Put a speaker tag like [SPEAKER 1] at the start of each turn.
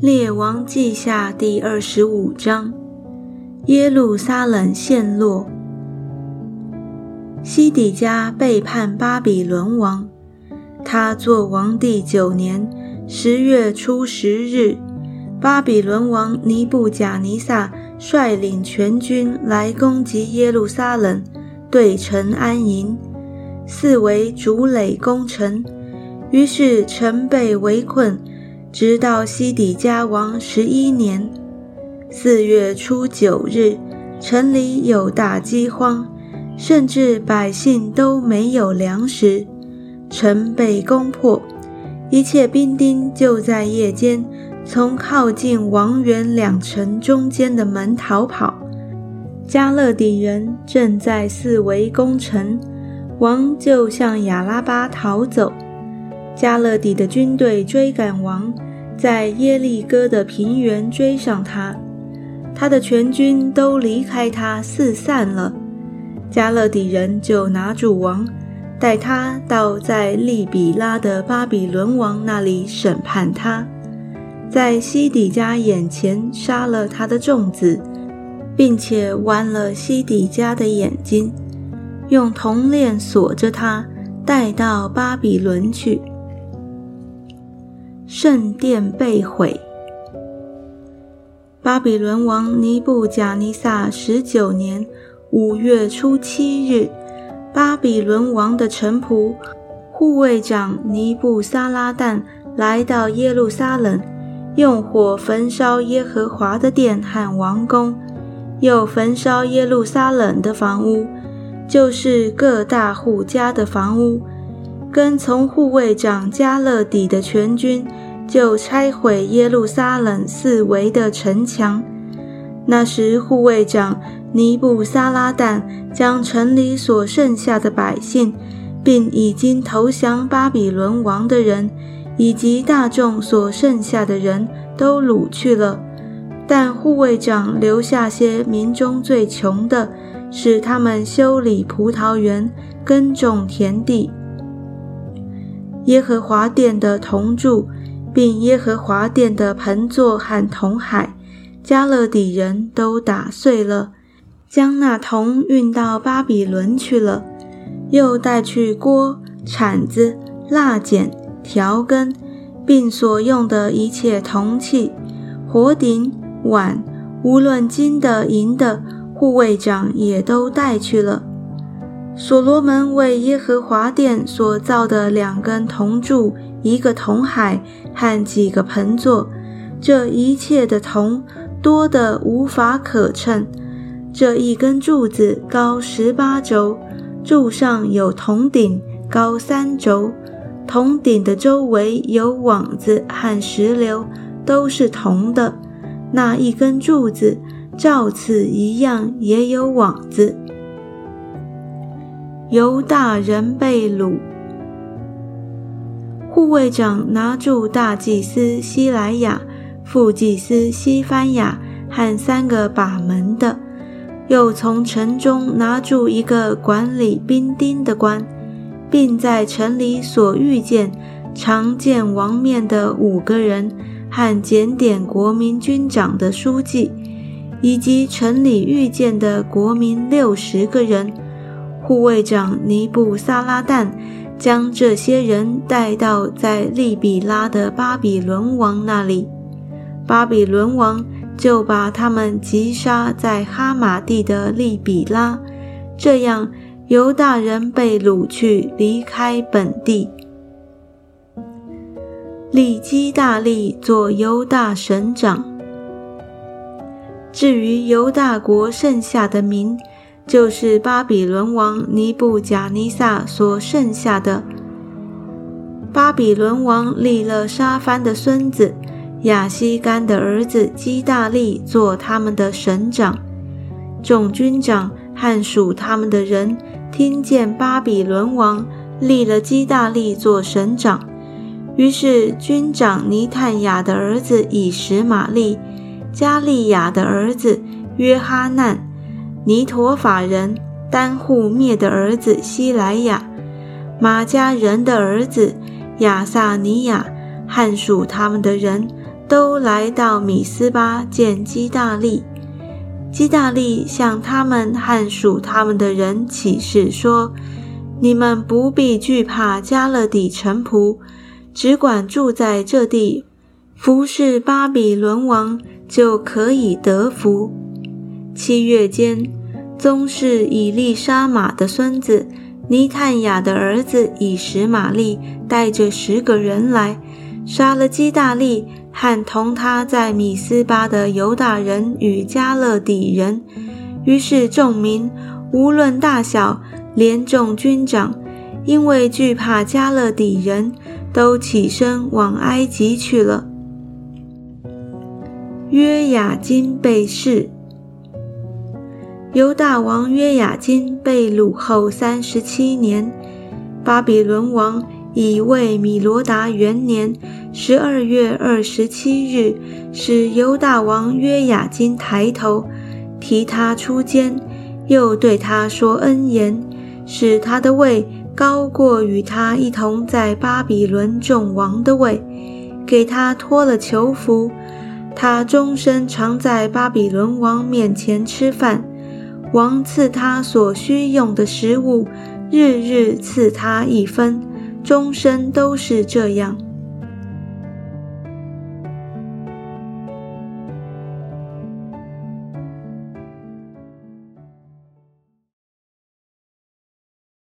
[SPEAKER 1] 列王记下第二十五章：耶路撒冷陷落。西底家背叛巴比伦王。他做王第九年十月初十日，巴比伦王尼布贾尼撒率领全军来攻击耶路撒冷，对城安营，四围筑垒攻城。于是城被围困。直到西底家王十一年四月初九日，城里有大饥荒，甚至百姓都没有粮食。城被攻破，一切兵丁就在夜间从靠近王园两城中间的门逃跑。加勒底人正在四围攻城，王就向亚拉巴逃走。加勒底的军队追赶王，在耶利哥的平原追上他，他的全军都离开他四散了。加勒底人就拿住王，带他到在利比拉的巴比伦王那里审判他，在西底家眼前杀了他的众子，并且剜了西底家的眼睛，用铜链锁着他，带到巴比伦去。圣殿被毁。巴比伦王尼布贾尼撒十九年五月初七日，巴比伦王的臣仆、护卫长尼布撒拉旦来到耶路撒冷，用火焚烧耶和华的殿和王宫，又焚烧耶路撒冷的房屋，就是各大户家的房屋。跟从护卫长加勒底的全军，就拆毁耶路撒冷四围的城墙。那时，护卫长尼布撒拉旦将城里所剩下的百姓，并已经投降巴比伦王的人，以及大众所剩下的人都掳去了。但护卫长留下些民中最穷的，使他们修理葡萄园、耕种田地。耶和华殿的铜柱，并耶和华殿的盆座和铜海，加勒底人都打碎了，将那铜运到巴比伦去了，又带去锅、铲子、蜡剪、调羹，并所用的一切铜器、火鼎、碗，无论金的、银的，护卫长也都带去了。所罗门为耶和华殿所造的两根铜柱、一个铜海和几个盆座，这一切的铜多得无法可称。这一根柱子高十八轴，柱上有铜顶，高三轴，铜顶的周围有网子和石榴，都是铜的。那一根柱子照此一样，也有网子。犹大人被掳，护卫长拿住大祭司希莱亚、副祭司西番雅和三个把门的，又从城中拿住一个管理兵丁的官，并在城里所遇见常见王面的五个人和检点国民军长的书记，以及城里遇见的国民六十个人。护卫长尼布撒拉旦将这些人带到在利比拉的巴比伦王那里，巴比伦王就把他们击杀在哈马地的利比拉。这样，犹大人被掳去，离开本地。利基大利做犹大省长。至于犹大国剩下的民，就是巴比伦王尼布贾尼撒所剩下的。巴比伦王立了沙番的孙子亚西干的儿子基大利做他们的省长。众军长和属他们的人听见巴比伦王立了基大利做省长，于是军长尼探雅的儿子以实玛利、加利亚的儿子约哈难。尼陀法人丹户灭的儿子希莱亚，马家人的儿子亚萨尼亚，汉属他们的人都来到米斯巴见基大利。基大利向他们汉属他们的人起誓说：“你们不必惧怕加勒底臣仆，只管住在这地，服侍巴比伦王，就可以得福。”七月间，宗室以利沙玛的孙子尼探雅的儿子以实玛利带着十个人来，杀了基大利。和同他在米斯巴的犹大人与加勒底人，于是众民无论大小，连众军长，因为惧怕加勒底人，都起身往埃及去了。约雅金被弑。犹大王约雅金被掳后三十七年，巴比伦王。以为米罗达元年十二月二十七日，使犹大王约雅金抬头，提他出监，又对他说恩言，使他的位高过与他一同在巴比伦众王的位，给他脱了囚服，他终身常在巴比伦王面前吃饭，王赐他所需用的食物，日日赐他一分。终身都是这样。